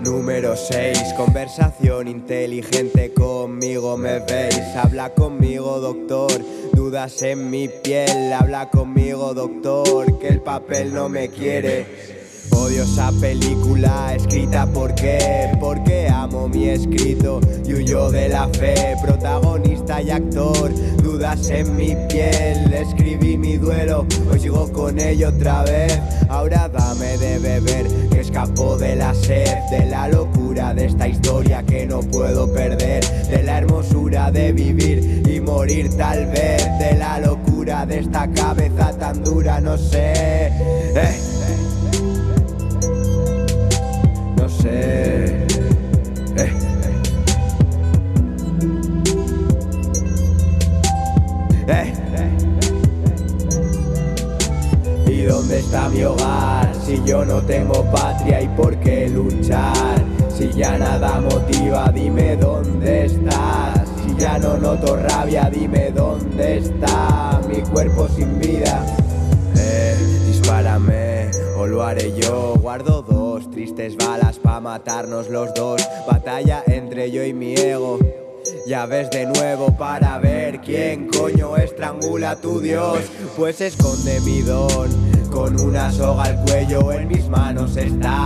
Número 6, conversación inteligente conmigo me veis. Habla conmigo, doctor. Dudas en mi piel, habla conmigo, doctor, que el papel no me quiere. Odio esa película escrita por qué, porque amo mi escrito y huyo de la fe, protagonista y actor, dudas en mi piel, escribí mi duelo, hoy sigo con ello otra vez, ahora dame de beber, que escapo de de la locura de esta historia que no puedo perder, de la hermosura de vivir y morir tal vez, de la locura de esta cabeza tan dura, no sé. Eh. No sé. Eh. Eh. ¿Y dónde está mi hogar? Si yo no tengo patria y Si ya nada motiva, dime dónde estás. Si ya no noto rabia, dime dónde está mi cuerpo sin vida. Eh, dispárame o lo haré yo. Guardo dos tristes balas pa' matarnos los dos. Batalla entre yo y mi ego. Ya ves de nuevo para ver quién coño estrangula a tu Dios. Pues esconde mi don con una soga al cuello. En mis manos está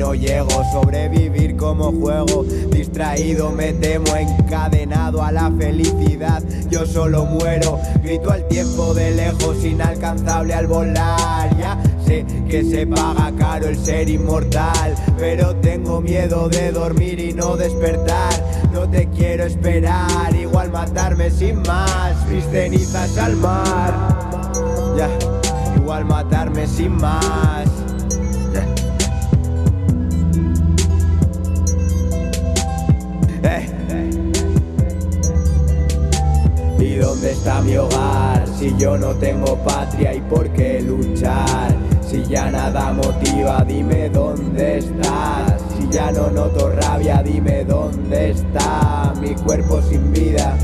no llego. Sobrevivir como juego. Distraído me temo, encadenado a la felicidad. Yo solo muero, grito al tiempo de lejos, inalcanzable al volar. Ya sé que se paga caro el ser inmortal, pero tengo miedo de dormir y no despertar. No te quiero esperar, igual matarme sin más, mis cenizas al mar. Ya, igual matarme sin más. Dónde está mi hogar? Si yo no tengo patria y por qué luchar. Si ya nada motiva, dime dónde estás. Si ya no noto rabia, dime dónde está mi cuerpo sin vida.